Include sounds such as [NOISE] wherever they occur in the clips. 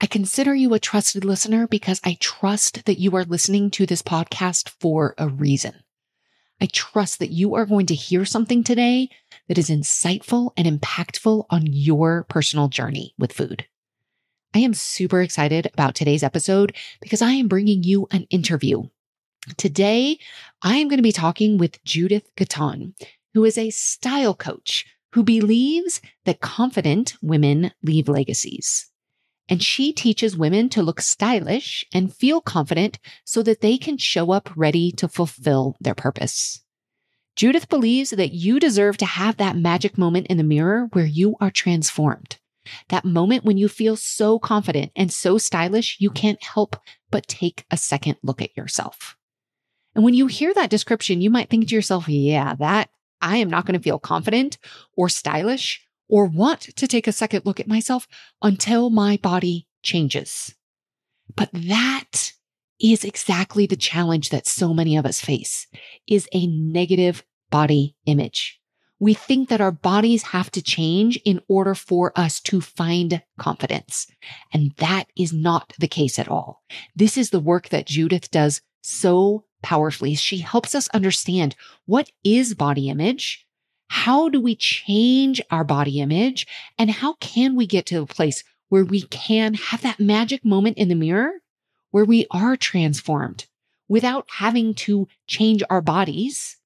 I consider you a trusted listener because I trust that you are listening to this podcast for a reason. I trust that you are going to hear something today that is insightful and impactful on your personal journey with food. I am super excited about today's episode because I am bringing you an interview. Today, I am going to be talking with Judith Gaton, who is a style coach who believes that confident women leave legacies. And she teaches women to look stylish and feel confident so that they can show up ready to fulfill their purpose. Judith believes that you deserve to have that magic moment in the mirror where you are transformed. That moment when you feel so confident and so stylish, you can't help but take a second look at yourself. And when you hear that description, you might think to yourself, yeah, that I am not going to feel confident or stylish or want to take a second look at myself until my body changes. But that is exactly the challenge that so many of us face is a negative body image. We think that our bodies have to change in order for us to find confidence. And that is not the case at all. This is the work that Judith does so powerfully. She helps us understand what is body image? How do we change our body image? And how can we get to a place where we can have that magic moment in the mirror where we are transformed without having to change our bodies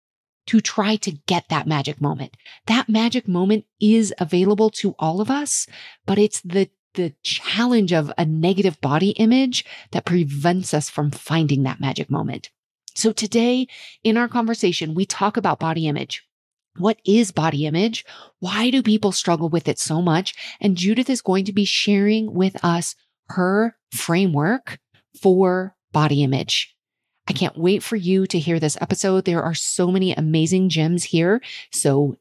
to try to get that magic moment. That magic moment is available to all of us, but it's the the challenge of a negative body image that prevents us from finding that magic moment. So today in our conversation, we talk about body image. What is body image? Why do people struggle with it so much? And Judith is going to be sharing with us her framework for body image. I can't wait for you to hear this episode. There are so many amazing gems here. So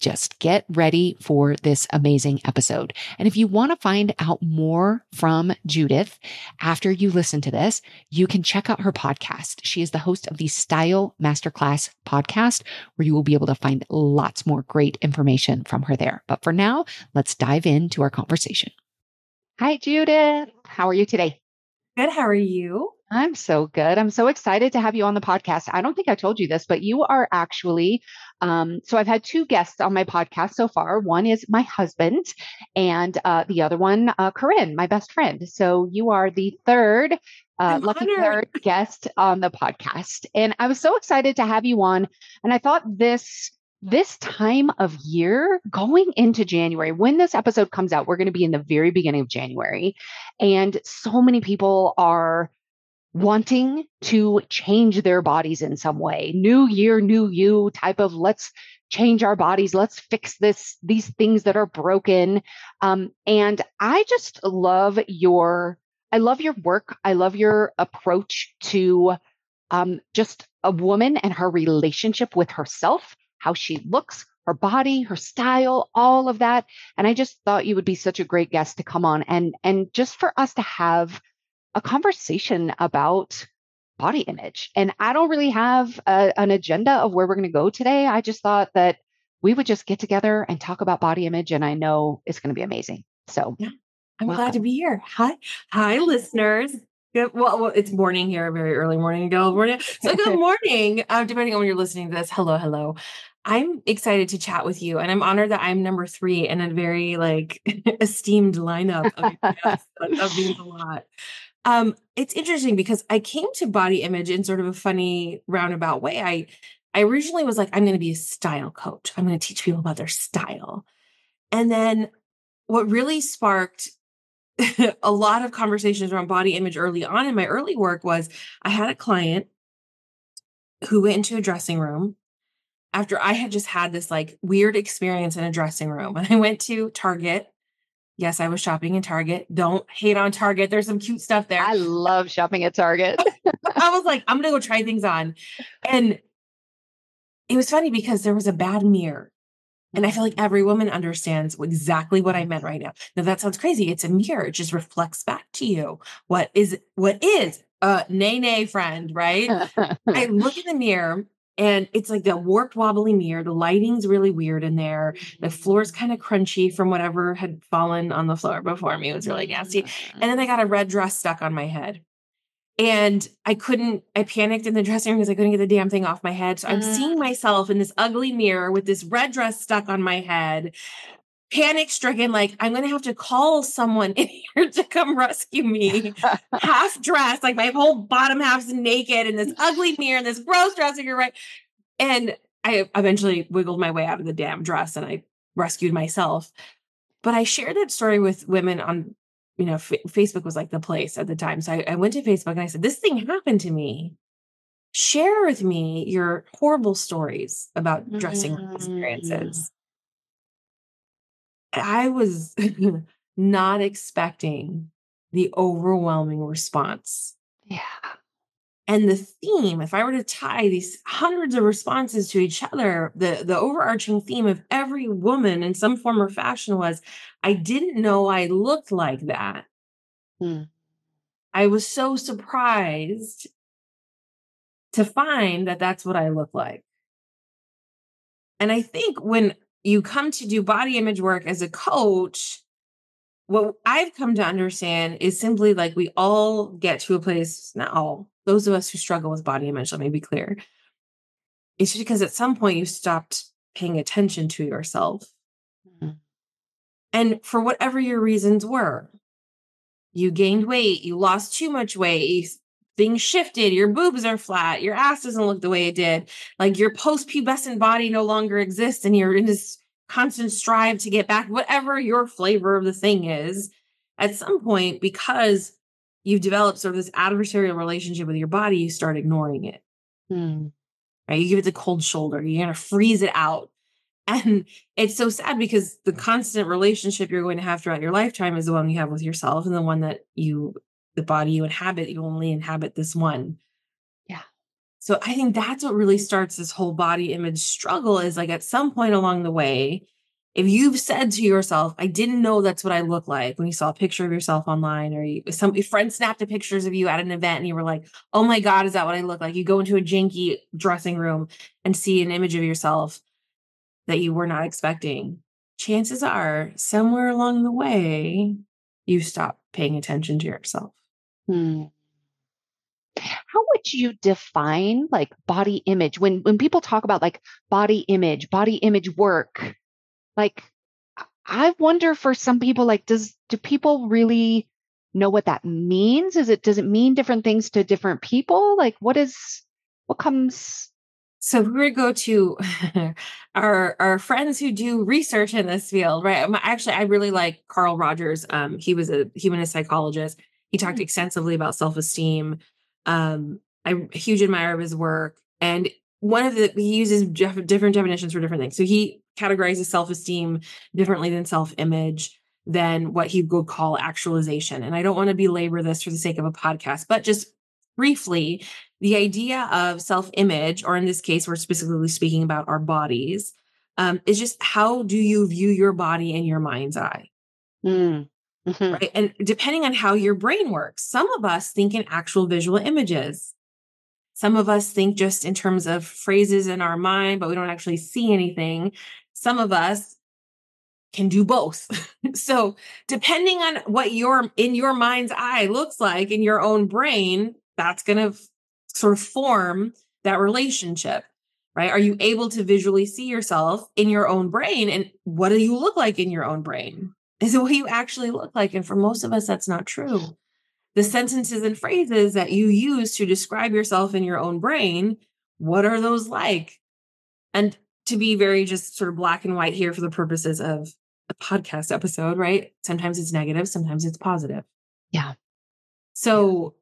just get ready for this amazing episode. And if you want to find out more from Judith after you listen to this, you can check out her podcast. She is the host of the Style Masterclass podcast, where you will be able to find lots more great information from her there. But for now, let's dive into our conversation. Hi, Judith. How are you today? Good. How are you? I'm so good. I'm so excited to have you on the podcast. I don't think I told you this, but you are actually, um, so I've had two guests on my podcast so far. One is my husband, and uh, the other one, uh, Corinne, my best friend. So you are the third, uh, lucky third guest on the podcast. And I was so excited to have you on. And I thought this, this time of year going into January, when this episode comes out, we're going to be in the very beginning of January. And so many people are wanting to change their bodies in some way. New year, new you type of let's change our bodies, let's fix this, these things that are broken. Um, and I just love your, I love your work. I love your approach to um, just a woman and her relationship with herself, how she looks, her body, her style, all of that. And I just thought you would be such a great guest to come on and and just for us to have a conversation about body image. And I don't really have a, an agenda of where we're going to go today. I just thought that we would just get together and talk about body image. And I know it's going to be amazing. So yeah, I'm welcome. glad to be here. Hi, hi, listeners. Good. Well, well, it's morning here, very early morning. Good morning. So good [LAUGHS] morning. Uh, depending on when you're listening to this. Hello, hello. I'm excited to chat with you, and I'm honored that I'm number three in a very like [LAUGHS] esteemed lineup of, of means a lot. Um, it's interesting because I came to body image in sort of a funny roundabout way. I I originally was like, I'm going to be a style coach. I'm going to teach people about their style. And then what really sparked [LAUGHS] a lot of conversations around body image early on in my early work was I had a client who went into a dressing room after I had just had this like weird experience in a dressing room. And [LAUGHS] I went to Target. Yes, I was shopping in Target. Don't hate on Target. There's some cute stuff there. I love shopping at Target. [LAUGHS] I was like, I'm going to go try things on. And it was funny because there was a bad mirror. And I feel like every woman understands exactly what I meant right now. Now that sounds crazy. It's a mirror. It just reflects back to you what is what is a nay nay friend, right? [LAUGHS] I look in the mirror and it's like the warped wobbly mirror. The lighting's really weird in there. The floor's kind of crunchy from whatever had fallen on the floor before me. It was really nasty. And then I got a red dress stuck on my head. And I couldn't, I panicked in the dressing room because I couldn't get the damn thing off my head. So I'm mm. seeing myself in this ugly mirror with this red dress stuck on my head, panic stricken, like, I'm going to have to call someone in [LAUGHS] here to come rescue me, [LAUGHS] half dressed, like my whole bottom half's naked in this ugly [LAUGHS] mirror and this gross dressing room, right? And I eventually wiggled my way out of the damn dress and I rescued myself. But I shared that story with women on you know, F- Facebook was like the place at the time. So I, I went to Facebook and I said, This thing happened to me. Share with me your horrible stories about dressing mm-hmm. experiences. I was [LAUGHS] not expecting the overwhelming response. Yeah. And the theme, if I were to tie these hundreds of responses to each other, the, the overarching theme of every woman in some form or fashion was I didn't know I looked like that. Hmm. I was so surprised to find that that's what I look like. And I think when you come to do body image work as a coach, what I've come to understand is simply like we all get to a place, not all, those of us who struggle with body image, let me be clear. It's because at some point you stopped paying attention to yourself. Mm-hmm. And for whatever your reasons were, you gained weight, you lost too much weight, things shifted, your boobs are flat, your ass doesn't look the way it did, like your post pubescent body no longer exists, and you're in this constant strive to get back, whatever your flavor of the thing is. At some point, because you've developed sort of this adversarial relationship with your body, you start ignoring it. Hmm. Right? You give it the cold shoulder, you're going to freeze it out. And it's so sad because the constant relationship you're going to have throughout your lifetime is the one you have with yourself and the one that you, the body you inhabit, you only inhabit this one. Yeah. So I think that's what really starts this whole body image struggle is like at some point along the way, if you've said to yourself, I didn't know that's what I look like when you saw a picture of yourself online or you, some your friend snapped a pictures of you at an event and you were like, oh my God, is that what I look like? You go into a janky dressing room and see an image of yourself that you were not expecting. Chances are somewhere along the way, you stop paying attention to yourself. Hmm. How would you define like body image when when people talk about like body image, body image work? like I wonder for some people, like, does do people really know what that means? Is it does it mean different things to different people? Like, what is what comes? So we're going to go to [LAUGHS] our our friends who do research in this field, right? Actually, I really like Carl Rogers. Um, he was a humanist psychologist. He talked mm-hmm. extensively about self esteem. Um, I'm a huge admirer of his work, and one of the he uses different definitions for different things. So he categorizes self-esteem differently than self-image than what he would call actualization. And I don't want to belabor this for the sake of a podcast, but just briefly, the idea of self-image, or in this case, we're specifically speaking about our bodies, um, is just how do you view your body in your mind's eye? Mm. Mm-hmm. Right. And depending on how your brain works, some of us think in actual visual images. Some of us think just in terms of phrases in our mind, but we don't actually see anything. Some of us can do both. [LAUGHS] so, depending on what your in your mind's eye looks like in your own brain, that's going to sort of form that relationship, right? Are you able to visually see yourself in your own brain and what do you look like in your own brain? Is what you actually look like? And for most of us that's not true. the sentences and phrases that you use to describe yourself in your own brain, what are those like? And to be very just sort of black and white here for the purposes of a podcast episode, right? Sometimes it's negative, sometimes it's positive. Yeah. So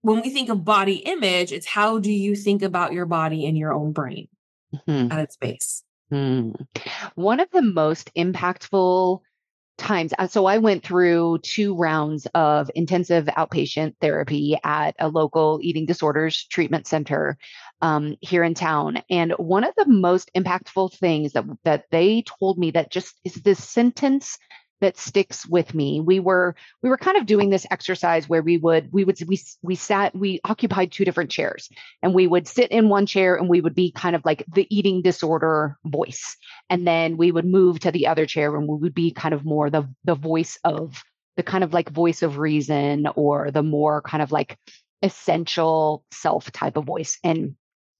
when we think of body image, it's how do you think about your body in your own brain Mhm. at its base? Hmm. One of the most impactful times. uh, So I went through two rounds of intensive outpatient therapy at a local eating disorders treatment center um, here in town. And one of the most impactful things that that they told me that just is this sentence that sticks with me. We were we were kind of doing this exercise where we would we would we we sat we occupied two different chairs and we would sit in one chair and we would be kind of like the eating disorder voice and then we would move to the other chair and we would be kind of more the the voice of the kind of like voice of reason or the more kind of like essential self type of voice and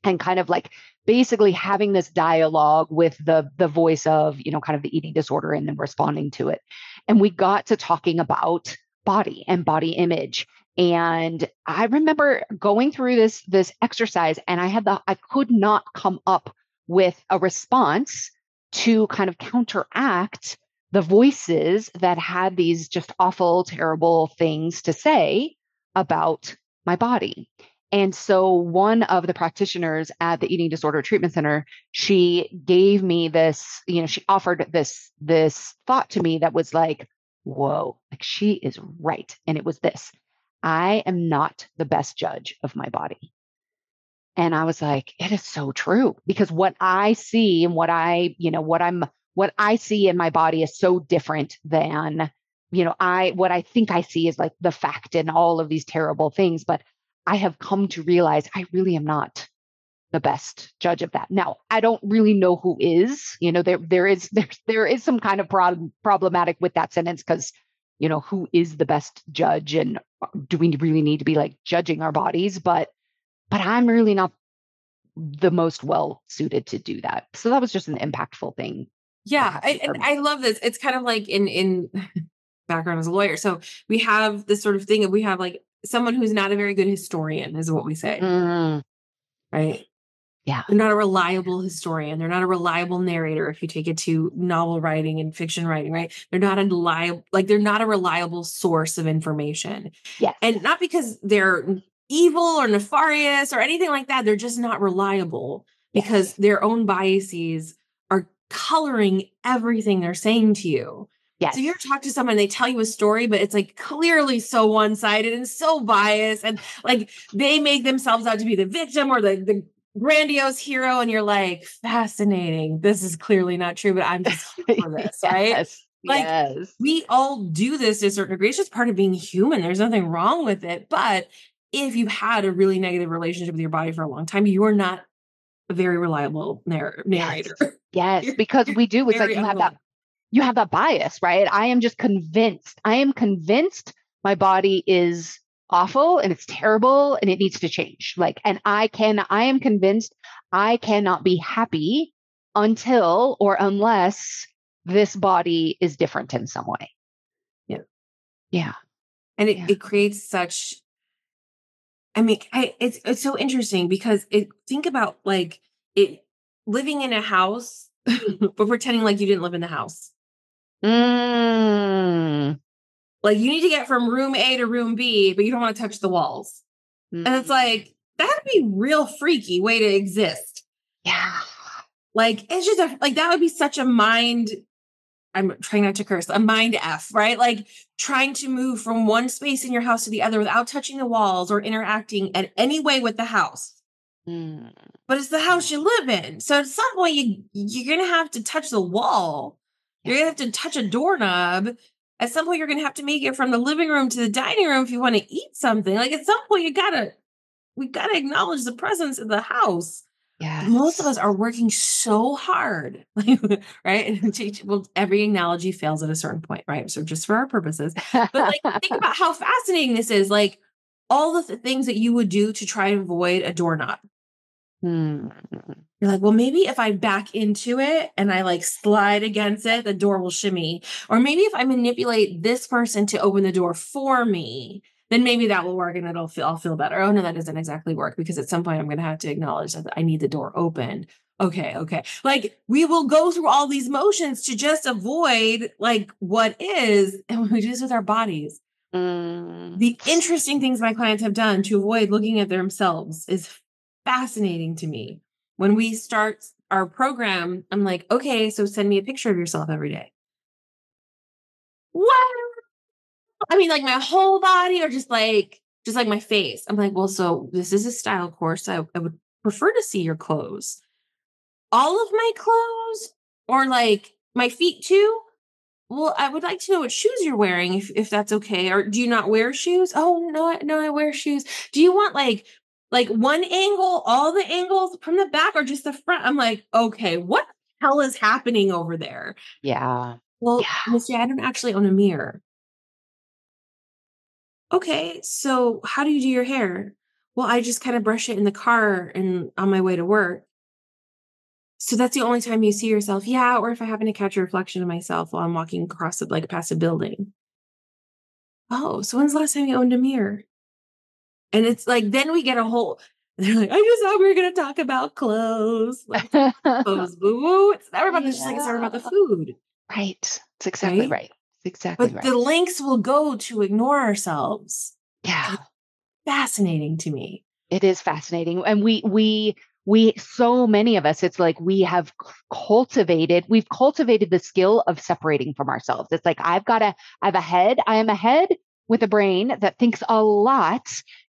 and kind of like basically having this dialogue with the the voice of you know kind of the eating disorder and then responding to it. And we got to talking about body and body image. And i remember going through this this exercise and i had the i could not come up with a response to kind of counteract the voices that had these just awful terrible things to say about my body and so one of the practitioners at the eating disorder treatment center, she gave me this, you know, she offered this this thought to me that was like, whoa, like she is right. And it was this. I am not the best judge of my body. And I was like, it is so true because what I see and what I, you know, what I'm what I see in my body is so different than, you know, I what I think I see is like the fact and all of these terrible things, but I have come to realize I really am not the best judge of that. Now, I don't really know who is. You know, there there is [LAUGHS] there there is some kind of problem problematic with that sentence because you know who is the best judge and uh, do we really need to be like judging our bodies? But but I'm really not the most well suited to do that. So that was just an impactful thing. Yeah, I, and I love this. It's kind of like in in [LAUGHS] background as a lawyer. So we have this sort of thing of we have like someone who's not a very good historian, is what we say, Mm, right? yeah. They're not a reliable historian. They're not a reliable narrator if you take it to novel writing and fiction writing, right? They're not a reliable, like they're not a reliable source of information. Yeah. And not because they're evil or nefarious or anything like that. They're just not reliable because their own biases are coloring everything they're saying to you. Yes. So you ever talk to someone, and they tell you a story, but it's like clearly so one sided and so biased, and like they make themselves out to be the victim or the, the grandiose hero, and you're like, fascinating. This is clearly not true, but I'm just here for [LAUGHS] this, right? Yes. Like, yes. We all do this to a certain degree. It's just part of being human. There's nothing wrong with it. But if you've had a really negative relationship with your body for a long time, you are not a very reliable narr- narrator. [LAUGHS] Yes, You're- because we do. It's like you have that. You have that bias, right? I am just convinced. I am convinced my body is awful and it's terrible and it needs to change. Like, and I can, I am convinced I cannot be happy until or unless this body is different in some way. Yeah. Yeah. and it, Yeah. it creates such i mean I, it's it's so interesting because it think about like it living in a house [LAUGHS] but pretending like you didn't live in the house Mm. like you need to get from room a to room b but you don't want to touch the walls and it's like that'd be real freaky way to exist yeah. like it's just a, like that would be such a mind i'm trying not to curse a mind f right like trying to move from one space in your house to the other without touching the walls or interacting in any way with the house Mm. but it's the house you live in. So at some point, you you're gonna have to touch the wall. You're gonna have to touch a doorknob. At some point, you're gonna have to make it from the living room to the dining room if you want to eat something. Like at some point, you gotta we gotta acknowledge the presence of the house. Yeah. Most of us are working so hard, [LAUGHS] right? Well, every analogy fails at a certain point, right? So just for our purposes, but like think [LAUGHS] about how fascinating this is. Like all the th- things that you would do to try and avoid a doorknob. Mm. You're like, well, maybe if I back into it and I like slide against it, the door will shimmy. Or maybe if I manipulate this person to open the door for me, then maybe that will work and it'll feel I'll feel better. Oh no, that doesn't exactly work because at some point I'm gonna have to acknowledge that I need the door open. Okay, okay. Like we will go through all these motions to just avoid like what is, and we do this with our bodies. Mm. The interesting things my clients have done to avoid looking at themselves is fascinating to me. When we start our program, I'm like, okay, so send me a picture of yourself every day. What? I mean, like my whole body or just like just like my face. I'm like, well, so this is a style course. I, I would prefer to see your clothes. All of my clothes or like my feet too? Well, I would like to know what shoes you're wearing if, if that's okay. Or do you not wear shoes? Oh no, I- no, I wear shoes. Do you want like like one angle, all the angles from the back or just the front? I'm like, okay, what the hell is happening over there? Yeah. Well, Yeah. I don't actually own a mirror. Okay, so how do you do your hair? Well, I just kind of brush it in the car and on my way to work. So that's the only time you see yourself. Yeah, or if I happen to catch a reflection of myself while I'm walking across it, like past a building. Oh, so when's the last time you owned a mirror? And it's like then we get a whole. [LAUGHS] They're like, I just thought we were gonna talk about clothes. Like, clothes, [LAUGHS] boo. It's never about the just like it's never about the food. right. It's exactly Right? right. It's exactly But right. the links will go to ignore ourselves. yeah. Fascinating to me. It is fascinating. And we, we, we, so many of us, it's like we have cultivated, we've cultivated the skill of separating from ourselves. It's like, I've got a, I have a head, I am a head with a brain that thinks a lot.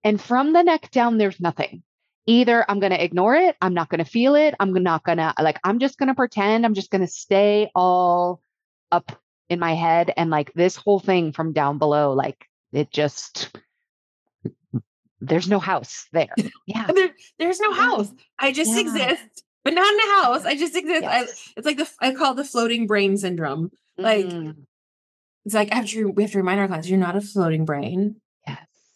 And from the neck down, there's nothing. Either I'm going to ignore it, I'm not going to feel it, I'm not going to, like, I'm just going to pretend, I'm just going to stay all up in my head. And like this whole thing from down below, like, it just, there's no house there. Yeah. There, there's no house. I just Yeah. exist, but not in a house. I just exist. I, it's like the I call it the floating brain syndrome. Like Mm, it's like after we have to remind our clients, you're not a floating brain.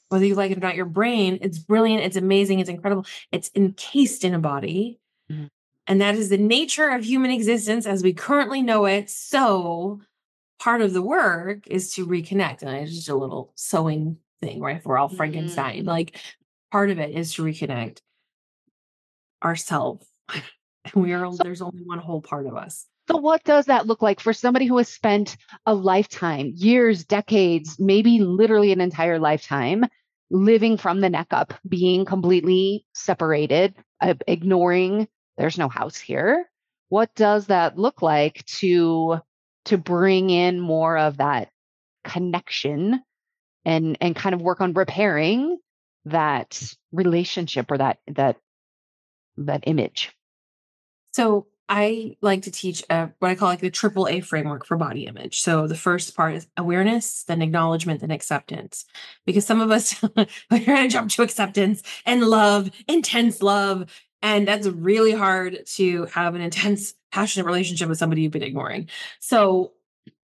Whether you like it or not, your brain, it's brilliant, it's amazing, it's incredible. It's encased in a body. Mhm. And that is the nature of human existence as we currently know it. So part of the work is to reconnect. And it's just a little sewing thing, right? If we're all Frankenstein, Mm. like part of it is to reconnect ourselves. [LAUGHS] And we are there's only one whole part of us. So, what does that look like for somebody who has spent a lifetime, years, decades, maybe literally an entire lifetime living from the neck up, being completely separated, uh, ignoring there's no house here? What does that look like to to bring in more of that connection and and kind of work on repairing that relationship or that that that image? So I like to teach uh, what I call like the triple A framework for body image. So the first part is awareness, then acknowledgement, then acceptance. Because some of us [LAUGHS] we're going to jump to acceptance and love, intense love, and that's really hard to have an intense, passionate relationship with somebody you've been ignoring. So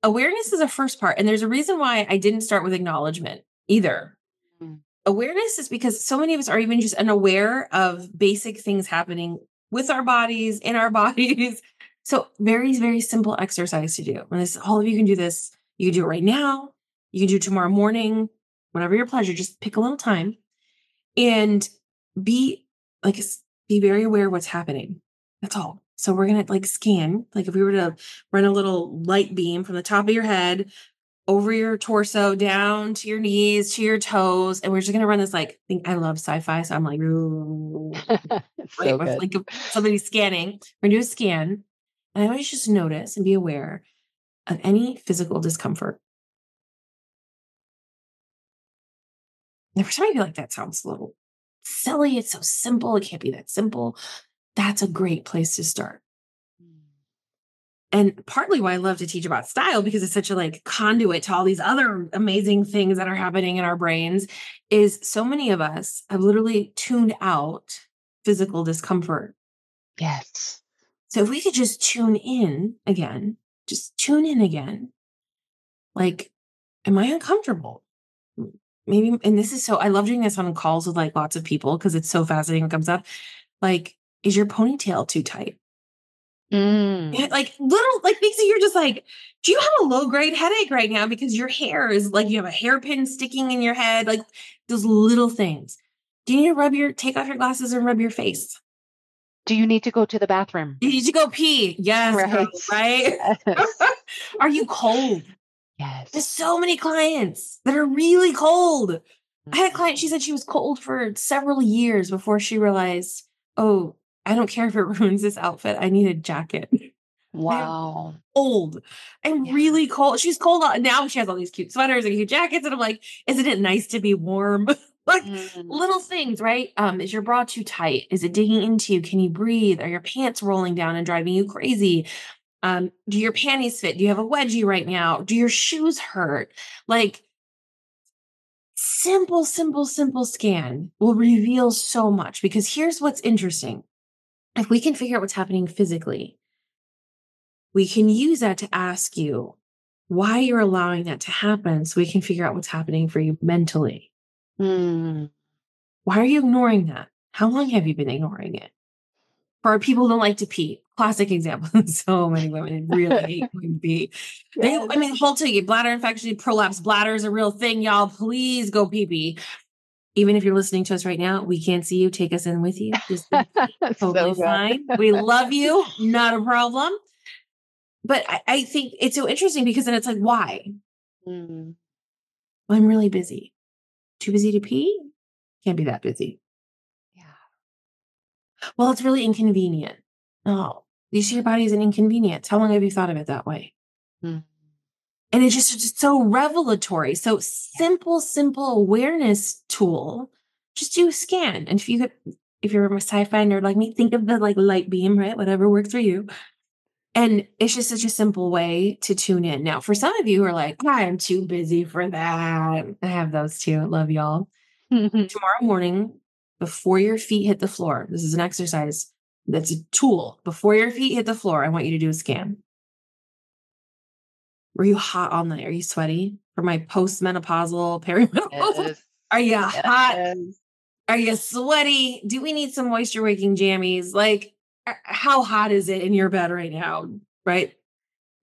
awareness is a first part, and there's a reason why I didn't start with acknowledgement either. Mm. Awareness is because so many of us are even just unaware of basic things happening with our bodies, in our [LAUGHS] bodies. So very, very simple exercise to do. And this all of you can do this. You can do it right now. You can do tomorrow morning, whatever your pleasure. Just pick a little time and be like be very aware of what's happening. That's all. So we're gonna like scan, like if we were to run a little light beam from the top of your head over your torso down to your knees to your toes, and we're just gonna run this like. Think I love sci-fi, so I'm like, [LAUGHS] so with, like if somebody scanning. We're gonna do a scan, and I always just notice and be aware of any physical discomfort. Now, for some of you, like that sounds a little silly. It's so simple. It can't be that simple. That's a great place to start. And partly why I love to teach about style because it's such a like conduit to all these other amazing things that are happening in our brains is so many of us have literally tuned out physical discomfort. Yes. So if we could just tune in again, just tune in again. Like, am I uncomfortable? Maybe, and this is so, I love doing this on calls with like lots of people because it's so fascinating what comes up. Like, is your ponytail too tight? Mm. Like little like things that you're just like, do you have a low grade headache right now because your hair is like you have a hairpin sticking in your head? Like those little things. Do you need to rub your take off your glasses and rub your face? Do you need to go to the bathroom? Do You need to go pee. Yes, right. Girl, right? Yes. [LAUGHS] are you cold? Yes. There's so many clients that are really cold. I had a client, she said she was cold for several years before she realized, oh, I don't care if it [LAUGHS] ruins this outfit. I need a jacket. [LAUGHS] Wow. I'm cold. I'm yeah. really cold. She's cold. Now she has all these cute sweaters and cute jackets. And I'm like, isn't it nice to be warm? [LAUGHS] like mm. little things, right? Um, is your bra too tight? Is it digging into you? Can you breathe? Are your pants rolling down and driving you crazy? Um, do your panties fit? Do you have a wedgie right now? Do your shoes hurt? Like simple, simple, simple scan will reveal so much because here's what's interesting. If we can figure out what's happening physically, we can use that to ask you why you're allowing that to happen so we can figure out what's happening for you mentally. Mm. Why are you ignoring that? How long have you been ignoring it? For people who don't like to pee, classic example. [LAUGHS] so many women really hate [LAUGHS] going to pee. They, I mean, hold to you, bladder infection, prolapse bladder is a real thing, y'all. Please go pee pee even if you're listening to us right now, we can't see you. Take us in with you. Just [LAUGHS] totally so fine. We love you. Not a problem. But I, I, think it's so interesting because then it's like, why? Mm. I'm really busy. Too busy to pee? Can't be that busy. Yeah. Well, it's really inconvenient. Oh, you see your body is an inconvenience. How long have you thought of it that way? Mm. And it's just, so revelatory. So simple, simple awareness tool. Just do a scan. And if you could, if you're a sci-fi nerd like me, think of the like light beam, right? Whatever works for you. And it's just such a simple way to tune in. Now, for some of you who are like, I'm too busy for that. I have those too. Love y'all. [LAUGHS] Tomorrow morning, before your feet hit the floor, this is an exercise that's a tool. Before your feet hit the floor, I want you to do a scan. Were you hot all night? Are you sweaty for my postmenopausal [LAUGHS] perimenopausal? Yes. Are you yes. hot? Are you sweaty? Do we need some moisture waking jammies? Like, how hot is it in your bed right now? Right?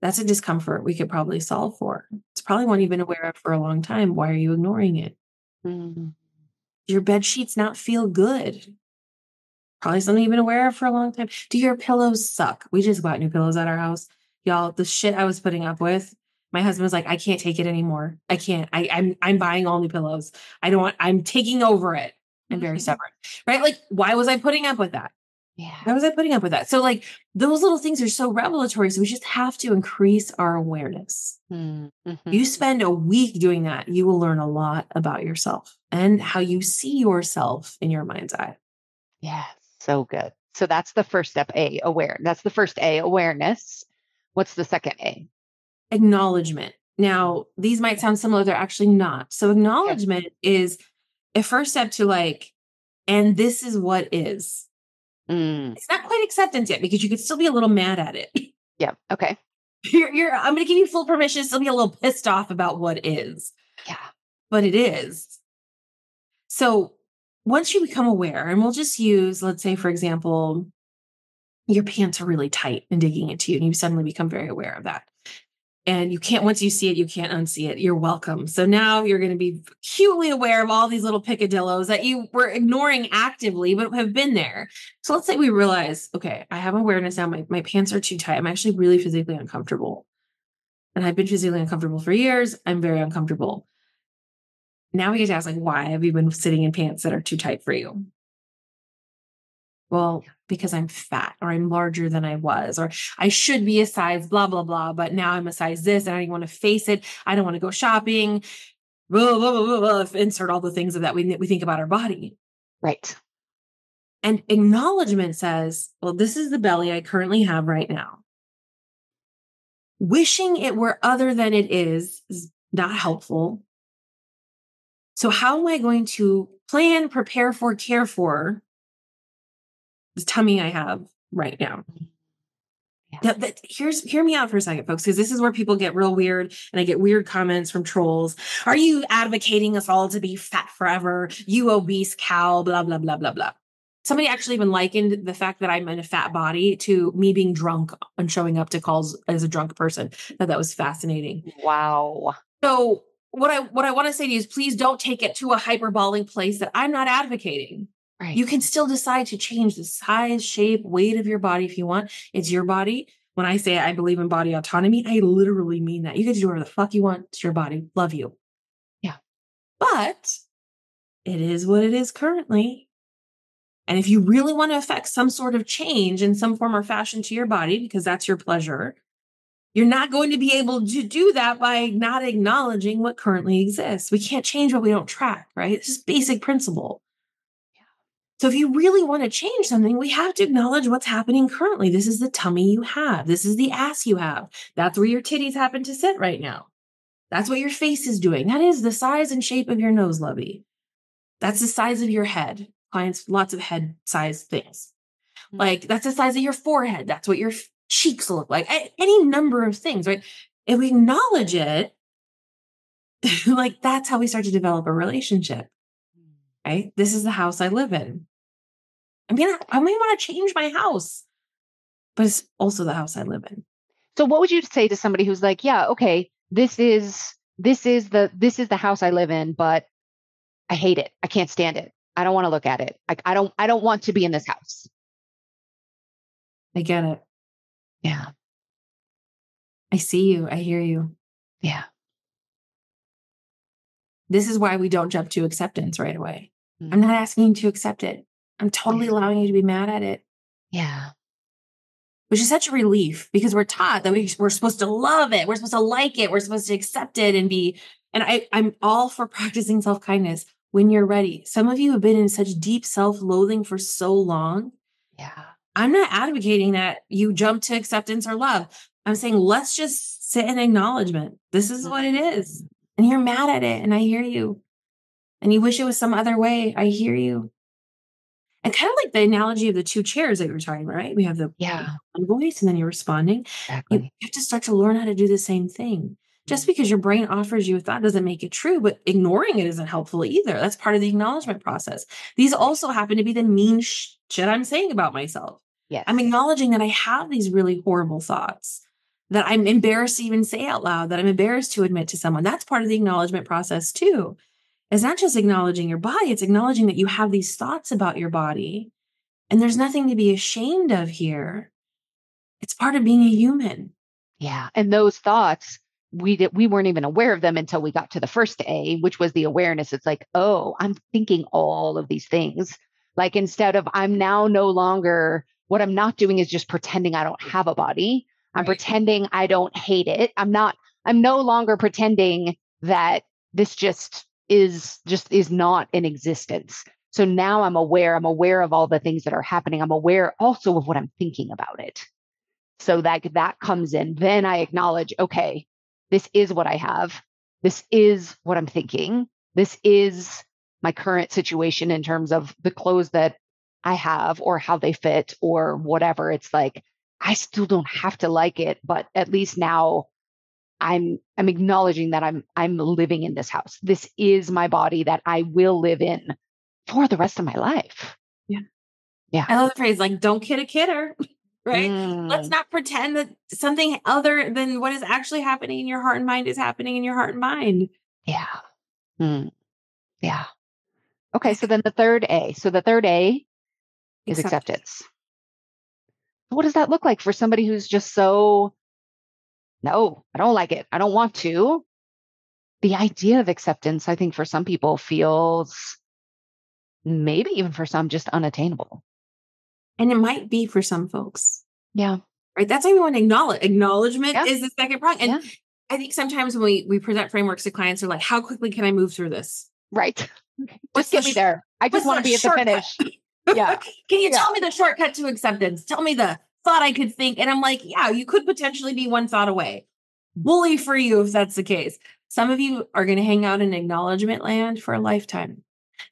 That's a discomfort we could probably solve for. It's probably one you've been aware of for a long time. Why are you ignoring it? Mm. Your bed sheets not feel good. Probably something you've been aware of for a long time. Do your pillows suck? We just bought new pillows at our house. Y'all, the shit I was putting up with my husband was like, I can't take it anymore. I can't. I, I'm I'm buying all new pillows. I don't want. I'm taking over it. I'm very mm-hmm. stubborn, right? Like, why was I putting up with that? Yeah. Why was I putting up with that? So, like, those little things are so revelatory. So we just have to increase our awareness. Mm-hmm. You spend a week doing that, you will learn a lot about yourself and how you see yourself in your mind's eye. Yeah, so good. So that's the first step. A aware. That's the first A awareness. What's the second A? Acknowledgement. Now, these might sound similar, they're actually not. So, acknowledgement is a first step to like, and this is what is. Mm. It's not quite acceptance yet because you could still be a little mad at it. [LAUGHS] Yeah. Okay. You're, you're, I'm going to give you full permission to still be a little pissed off about what is. Yeah. But it is. So, once you become aware, and we'll just use, let's say, for example, your pants are really tight and digging into you, and you suddenly become very aware of that and you can't once you see it you can't unsee it. You're welcome. So now you're going to be acutely aware of all these little picadillos that you were ignoring actively but have been there. So let's say we realize okay i have awareness now. My, my pants are too tight. I'm actually really physically uncomfortable. And i've been physically uncomfortable for years. I'm very uncomfortable. Now we get to ask like why have you been sitting in pants that are too tight for you? Well, because I'm fat or I'm larger than I was, or I should be a size blah, blah, blah, but now I'm a size this and I don't want to face it. I don't want to go shopping. Blah, blah, blah, blah, blah. Insert all the things that we, we think about our body. Right. And acknowledgement says, well, this is the belly I currently have right now. Wishing it were other than it is is not helpful. So, how am I going to plan, prepare for, care for the tummy I have right now. Yeah. That, that, here's hear me out for a second, folks, because this is where people get real weird, and I get weird comments from trolls. Are you advocating us all to be fat forever? You obese cow, blah blah blah blah blah. somebody actually even likened the fact that I'm in a fat body to me being drunk and showing up to calls as a drunk person. That that was fascinating. Wow. So what I what I want to say to you is please don't take it to a hyperbolic place that I'm not advocating. Right. You can still decide to change the size, shape, weight of your body if you want. It's your body. When I say I believe in body autonomy, I literally mean that. You get to do whatever the fuck you want. It's your body. Love you. Yeah. But it is what it is currently. And if you really want to affect some sort of change in some form or fashion to your body, because that's your pleasure, you're not going to be able to do that by not acknowledging what currently exists. We can't change what we don't track, right? It's just basic principle. So if you really want to change something, we have to acknowledge what's happening currently. This is the tummy you have. This is the ass you have. That's where your titties happen to sit right now. That's what your face is doing. That is the size and shape of your nose, lovey. That's the size of your head. Clients, lots of head size things. Mhm. Like that's the size of your forehead. That's what your cheeks look like. Any number of things, right? If we acknowledge it, [LAUGHS] like that's how we start to develop a relationship, right? This is the house I live in. I mean, I, may want to change my house, but it's also the house I live in. So what would you say to somebody who's like, yeah, okay, this is this is the this is the house I live in, but I hate it. I can't stand it. I don't want to look at it. Like I don't I don't want to be in this house. I get it. Yeah. I see you. I hear you. Yeah. This is why we don't jump to acceptance right away. Mm. I'm not asking you to accept it. I'm totally allowing you to be mad at it. Yeah. which is such a relief because we're taught that we, we're supposed to love it. We're supposed to like it. We're supposed to accept it and be, and I, I'm all for [LAUGHS] practicing self kindness when you're ready. Some of you have been in such deep self loathing for so long. Yeah. I'm not advocating that you jump to acceptance or love. I'm saying let's just sit in acknowledgement. This is what it is. Mm-hmm. And you're mad at it. And I hear you. And you wish it was some other way. I hear you. And kind of like the analogy of the two chairs that you were talking about, right? We have the Yeah. one voice and then you're responding. You have to start to learn how to do the same thing. Just because your brain offers you a thought doesn't make it true, but ignoring it isn't helpful either. That's part of the acknowledgement process. These also happen to be the mean sh- shit I'm saying about myself. Yes. I'm acknowledging that I have these really horrible thoughts that I'm embarrassed to even say out loud, that I'm embarrassed to admit to someone. That's part of the acknowledgement process too. It's not just acknowledging your body, it's acknowledging that you have these thoughts about your body. And there's nothing to be ashamed of here. It's part of being a human. Yeah. And those thoughts, we did, we weren't even aware of them until we got to the first A, which was the awareness. It's like, oh, I'm thinking all of these things. Like instead of I'm now no longer what I'm not doing is just pretending I don't have a body. I'm Right. pretending I don't hate it. I'm not, I'm no longer pretending that this just is just is not in existence. So now I'm aware, I'm aware of all the things that are happening. I'm aware also of what I'm thinking about it. So that that comes in. Then I acknowledge, okay, this is what I have. This is what I'm thinking. This is my current situation in terms of the clothes that I have or how they fit or whatever. It's like I still don't have to like it, but at least now I'm I'm acknowledging that I'm I'm living in this house. This is my body that I will live in for the rest of my life. Yeah. Yeah. I love the phrase like, don't kid a kidder, [LAUGHS] right? Let's Mm, not pretend that something other than what is actually happening in your heart and mind is happening in your heart and mind. Yeah. Mm, yeah. Okay. So then the third A. So the third A is Accept- acceptance. What does that look like for somebody who's just so, no, I don't like it. I don't want to. The idea of acceptance, I think for some people feels maybe even for some just unattainable. And it might be for some folks, Yeah. right? That's why we want to acknowledge. Acknowledgement Yeah. is the second prong. And Yeah. I think sometimes when we, we present frameworks to clients, they're like, how quickly can I move through this? Right. [LAUGHS] Just get me there. I just want to be at the finish. [LAUGHS] Yeah. Can you Yeah. tell me the shortcut to acceptance? Tell me the thought I could think. And I'm like, yeah, you could potentially be one thought away. Bully for you if that's the case. Some of you are going to hang out in acknowledgement land for a lifetime.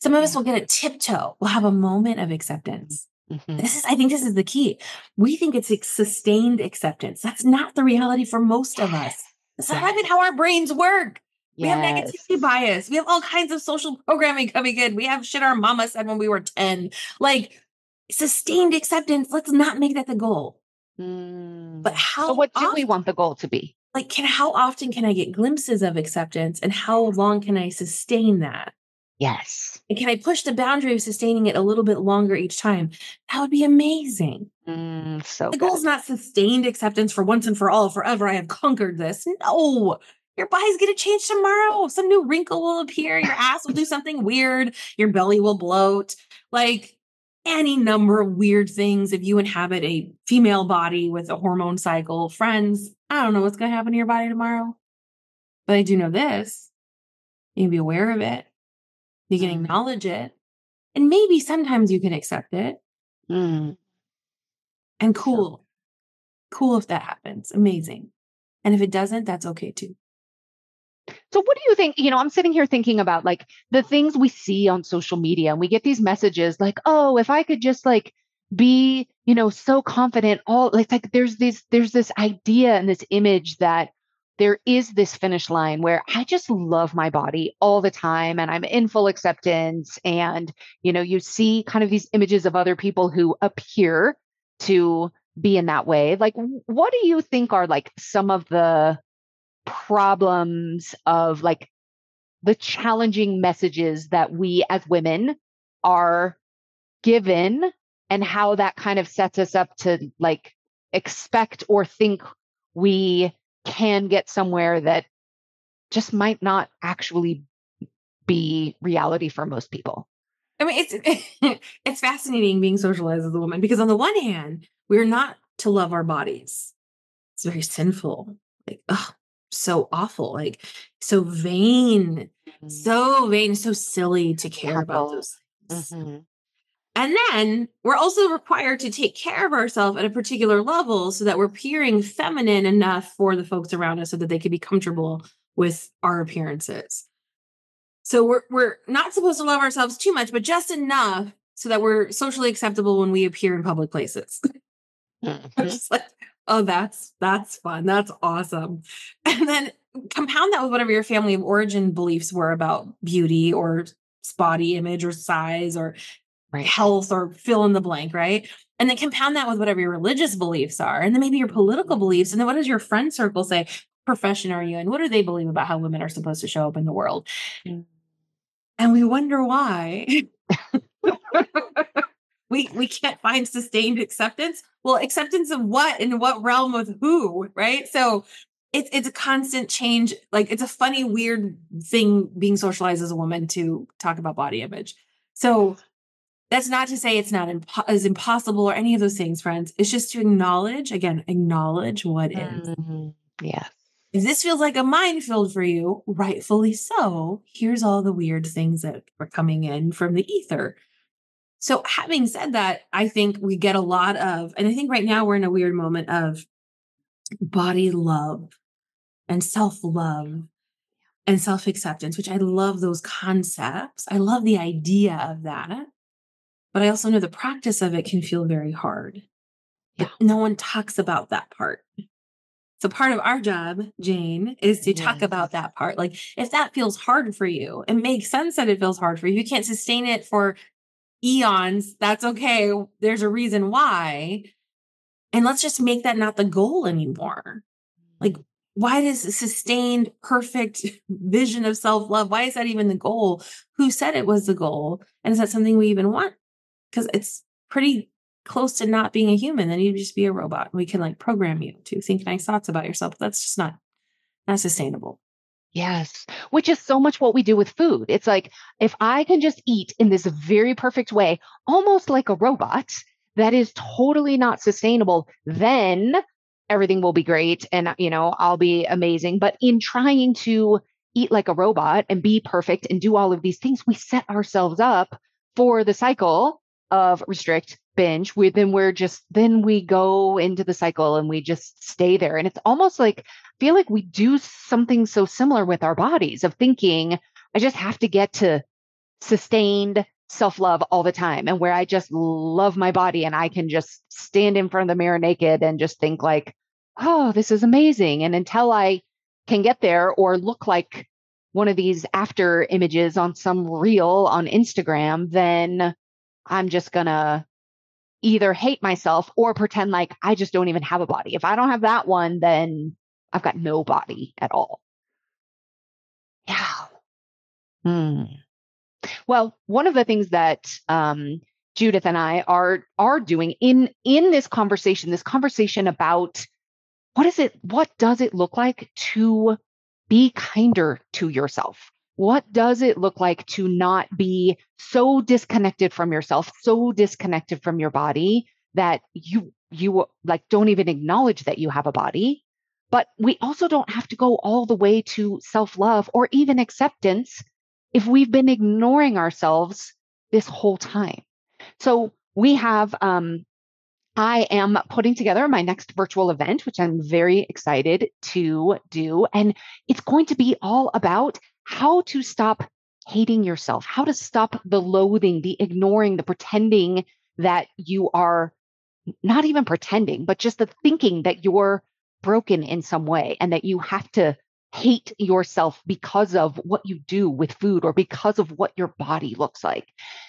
Some of us will get a tiptoe. We'll have a moment of acceptance. Mhm. This is, I think this is the key. We think it's sustained acceptance. That's not the reality for most of us. That's not Yes. even how our brains work. We have negativity bias. We have all kinds of social programming coming in. We have shit our mama said when we were 10. Like sustained acceptance, let's not make that the goal. Mm. But how So what do often, we want the goal to be? like can how often can I get glimpses of acceptance and how long can I sustain that? Yes. And can I push the boundary of sustaining it a little bit longer each time? That would be amazing. Mm, so The good. goal is not sustained acceptance for once and for all, forever. I have conquered this. No, your body's going to change tomorrow. Some new wrinkle will appear. Your ass will do something weird. Your belly will bloat. Like any number of weird things. If you inhabit a female body with a hormone cycle, friends, I don't know what's going to happen to your body tomorrow. But I do know this. You can be aware of it. You can Mm. acknowledge it. And maybe sometimes you can accept it. Mm. And cool. Cool if that happens. Amazing. And if it doesn't, that's okay too. So what do you think? You know, I'm sitting here thinking about like the things we see on social media and we get these messages like, oh, if I could just like be, you know, so confident, all like like there's this there's this idea and this image that there is this finish line where I just love my body all the time and I'm in full acceptance. And, you know, you see kind of these images of other people who appear to be in that way. Like, what do you think are like some of the problems of like the challenging messages that we as women are given and how that kind of sets us up to like expect or think we can get somewhere that just might not actually be reality for most people. I mean, it's [LAUGHS] it's fascinating being socialized as a woman because on the one hand, we're not to love our bodies. It's very sinful. Like, oh, so awful. Like so vain. So vain, so silly to care about those things. Mhm. And then we're also required to take care of ourselves at a particular level so that we're appearing feminine enough for the folks around us so that they can be comfortable with our appearances. So we're we're not supposed to love ourselves too much, but just enough so that we're socially acceptable when we appear in public places. [LAUGHS] I'm Mhm. just like, oh, that's that's fun. That's awesome. [LAUGHS] And then compound that with whatever your family of origin beliefs were about beauty or body image or size or Right. health or fill in the blank, right? And then compound that with whatever your religious beliefs are, and then maybe your political beliefs. And then what does your friend circle say? Profession are you in? What do they believe about how women are supposed to show up in the world? Mm. And we wonder why. [LAUGHS] [LAUGHS] we we can't find sustained acceptance. Well, acceptance of what in what realm with who, right? So it's it's a constant change. Like it's a funny, weird thing being socialized as a woman to talk about body image. So that's not to say it's not impo- as impossible or any of those things, friends. It's just to acknowledge again, acknowledge what is. Mhm. Yes. If this feels like a minefield for you, rightfully so, here's all the weird things that are coming in from the ether. So, having said that, I think we get a lot of, and I think right now we're in a weird moment of body love and self love and self acceptance, which I love those concepts. I love the idea of that. But I also know the practice of it can feel very hard. But no one talks about that part. So part of our job, Jane, is to talk about that part. Like if that feels hard for you, it makes sense that it feels hard for you. You can't sustain it for eons. That's okay. There's a reason why. And let's just make that not the goal anymore. Like, why does sustained, perfect [LAUGHS] vision of self love? Why is that even the goal? Who said it was the goal? And is that something we even want? Because it's pretty close to not being a human. Then you'd just be a robot. We can like program you to think nice thoughts about yourself. That's just not not sustainable. Yes, which is so much what we do with food. It's like if I can just eat in this very perfect way, almost like a robot, that is totally not sustainable, then everything will be great and you know, I'll be amazing. But in trying to eat like a robot and be perfect and do all of these things, we set ourselves up for the cycle of restrict binge. We then we're just then we go into the cycle and we just stay there. And it's almost like feel like we do something so similar with our bodies of thinking, I just have to get to sustained self love all the time and where I just love my body and I can just stand in front of the mirror naked and just think, like, oh, this is amazing. And until I can get there or look like one of these after images on some reel on Instagram, then I'm just gonna either hate myself or pretend like I just don't even have a body. If I don't have that one, then I've got no body at all. Yeah. Hmm. Well, one of the things that um, Judith and I are are doing in in this conversation, this conversation about what is it, what does it look like to be kinder to yourself? What does it look like to not be so disconnected from yourself, so disconnected from your body that you you like don't even acknowledge that you have a body? But we also don't have to go all the way to self-love or even acceptance if we've been ignoring ourselves this whole time. So we have um, I am putting together my next virtual event, which I'm very excited to do. And it's going to be all about how to stop hating yourself, how to stop the loathing, the ignoring, the pretending that you are not even pretending, but just the thinking that you're broken in some way and that you have to hate yourself because of what you do with food or because of what your body looks like.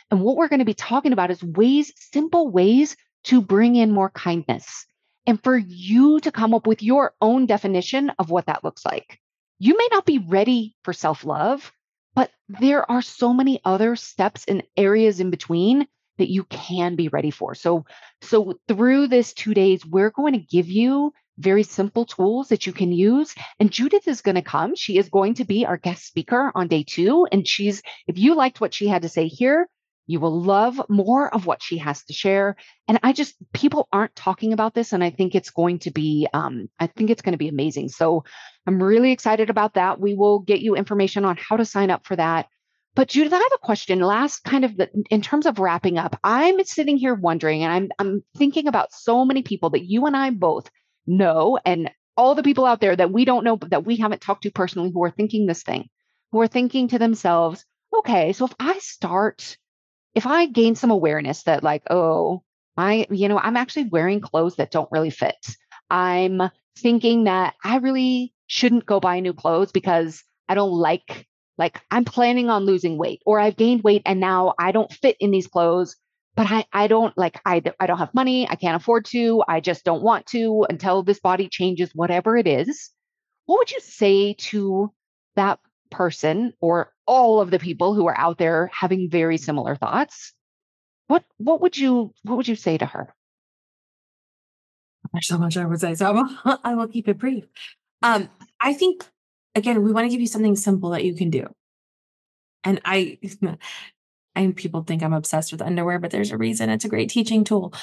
And what we're going to be talking about is ways, simple ways to bring in more kindness and for you to come up with your own definition of what that looks like. You may not be ready for self love, but there are so many other steps and areas in between that you can be ready for. So, so through this two days, we're going to give you very simple tools that you can use. And Judith is going to come. She is going to be our guest speaker on day two. And she's, if you liked what she had to say here, you will love more of what she has to share. And I just, people aren't talking about this. And I think it's going to be, um, I think it's going to be amazing. So I'm really excited about that. We will get you information on how to sign up for that. But Judith, I have a question. Last kind of the, in terms of wrapping up, I'm sitting here wondering, and I'm I'm thinking about so many people that you and I both know, and all the people out there that we don't know, that we haven't talked to personally, who are thinking this thing, who are thinking to themselves, okay, so if I start if I gain some awareness that, like, oh, I, you know, I'm actually wearing clothes that don't really fit. I'm thinking that I really shouldn't go buy new clothes because I don't like, like, I'm planning on losing weight or I've gained weight and now I don't fit in these clothes. But I, I don't like I I don't have money. I can't afford to. I just don't want to until this body changes, whatever it is. What would you say to that person or all of the people who are out there having very similar thoughts what what would you what would you say to her? There's so much i would say so I will, [LAUGHS] I will keep it brief. Um i think again we want to give you something simple that you can do. And i [LAUGHS] and people think i'm obsessed with underwear but there's a reason it's a great teaching tool.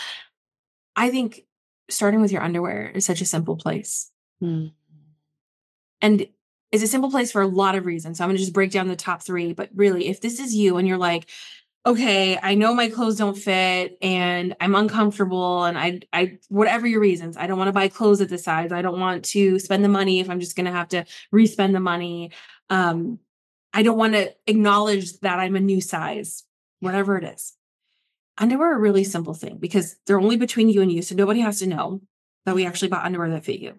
I think starting with your underwear is such a simple place. Mm. and is a simple place for a lot of reasons. So I'm going to just break down the top three. But really, if this is you and you're like, okay, I know my clothes don't fit and I'm uncomfortable and I, I, whatever your reasons, I don't want to buy clothes at this size. I don't want to spend the money if I'm just going to have to respend the money. Um, I don't want to acknowledge that I'm a new size, whatever it is. Underwear are a really simple thing because they're only between you and you. So nobody has to know that we actually bought underwear that fit you.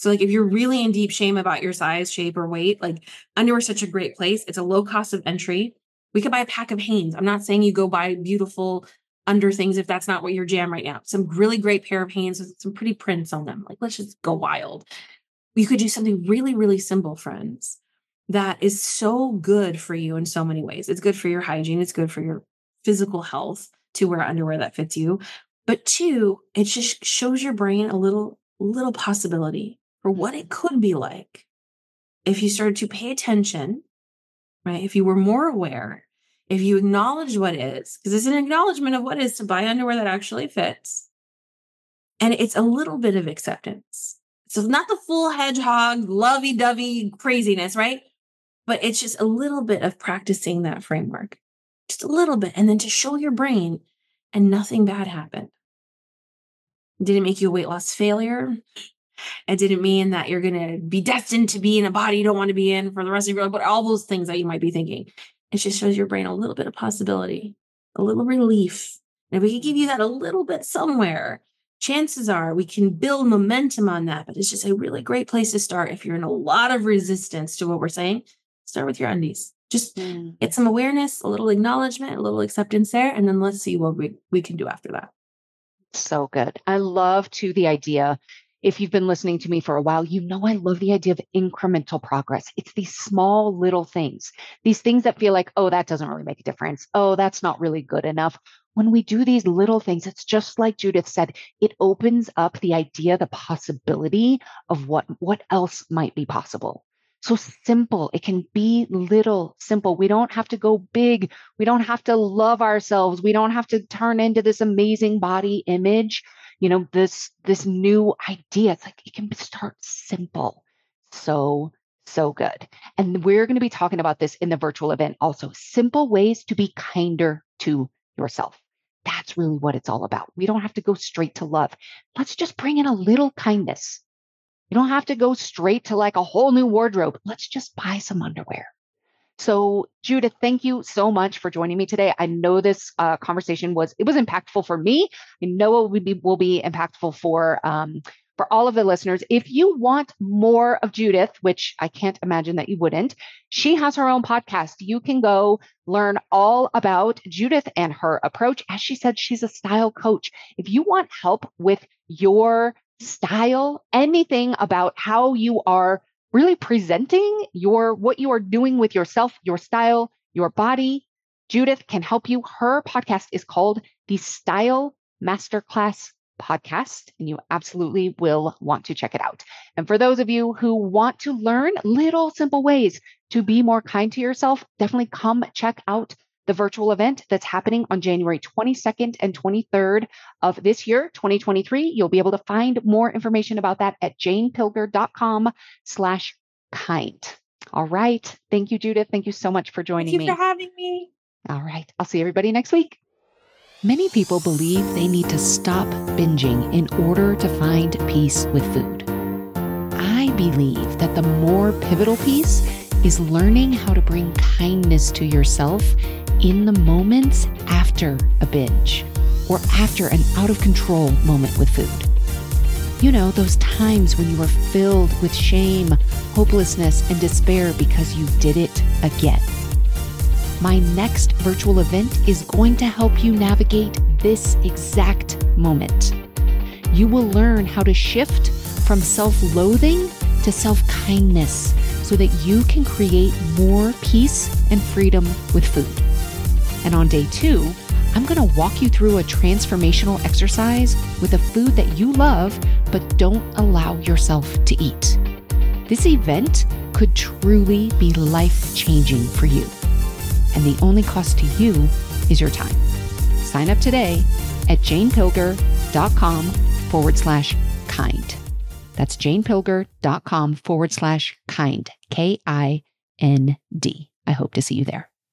So like if you're really in deep shame about your size, shape, or weight, like underwear is such a great place. It's a low cost of entry. We could buy a pack of Hanes. I'm not saying you go buy beautiful under things if that's not what your jam right now. Some really great pair of Hanes with some pretty prints on them. Like let's just go wild. You could do something really, really simple, friends, that is so good for you in so many ways. It's good for your hygiene. It's good for your physical health to wear underwear that fits you. But two, it just shows your brain a little, little possibility for what it could be like if you started to pay attention, right? If you were more aware, if you acknowledge what is, because it's an acknowledgement of what is to buy underwear that actually fits. And it's a little bit of acceptance. So it's not the full hedgehog, lovey dovey craziness, right? But it's just a little bit of practicing that framework, just a little bit. And then to show your brain, and nothing bad happened. Did it make you a weight loss failure? It didn't mean that you're going to be destined to be in a body you don't want to be in for the rest of your life, but all those things that you might be thinking. It just shows your brain a little bit of possibility, a little relief. And if we can give you that a little bit somewhere, chances are we can build momentum on that. But it's just a really great place to start. If you're in a lot of resistance to what we're saying, start with your undies. Just mm. get some awareness, a little acknowledgement, a little acceptance there, and then let's see what we, we can do after that. So good. I love to the idea. If you've been listening to me for a while, you know I love the idea of incremental progress. It's these small little things, these things that feel like, oh, that doesn't really make a difference. Oh, that's not really good enough. When we do these little things, it's just like Judith said, it opens up the idea, the possibility of what, what else might be possible so simple. It can be little, simple. We don't have to go big. We don't have to love ourselves. We don't have to turn into this amazing body image. You know, this this new idea. It's like it can start simple. So so good. And we're going to be talking about this in the virtual event also. Simple ways to be kinder to yourself. That's really what it's all about. We don't have to go straight to love. Let's just bring in a little kindness you don't have to go straight to like a whole new wardrobe. Let's just buy some underwear. So, Judith, thank you so much for joining me today. I know this uh, conversation was it was impactful for me. I know it will be will be impactful for um, for all of the listeners. If you want more of Judith, which I can't imagine that you wouldn't, she has her own podcast. You can go learn all about Judith and her approach. As she said, she's a style coach. If you want help with your style, anything about how you are really presenting your what you are doing with yourself, your style, your body, Judith can help you. Her podcast is called the Style Masterclass Podcast, and you absolutely will want to check it out. And for those of you who want to learn little simple ways to be more kind to yourself, definitely come check out the virtual event that's happening on January 22nd and 23rd of this year, 2023. You'll be able to find more information about that at janepilger.com slash kind. All right. Thank you, Judith. Thank you so much for joining Thank you me. for having me. All right. I'll see everybody next week. Many people believe they need to stop binging in order to find peace with food. I believe that the more pivotal piece is learning how to bring kindness to yourself in the moments after a binge or after an out of control moment with food. You know, those times when you are filled with shame, hopelessness, and despair because you did it again. My next virtual event is going to help you navigate this exact moment. You will learn how to shift from self loathing to self kindness so that you can create more peace and freedom with food. And on day two, I'm going to walk you through a transformational exercise with a food that you love but don't allow yourself to eat. This event could truly be life changing for you. And the only cost to you is your time. Sign up today at janepilger.com forward slash kind. That's janepilger.com forward slash kind, K I N D. I hope to see you there.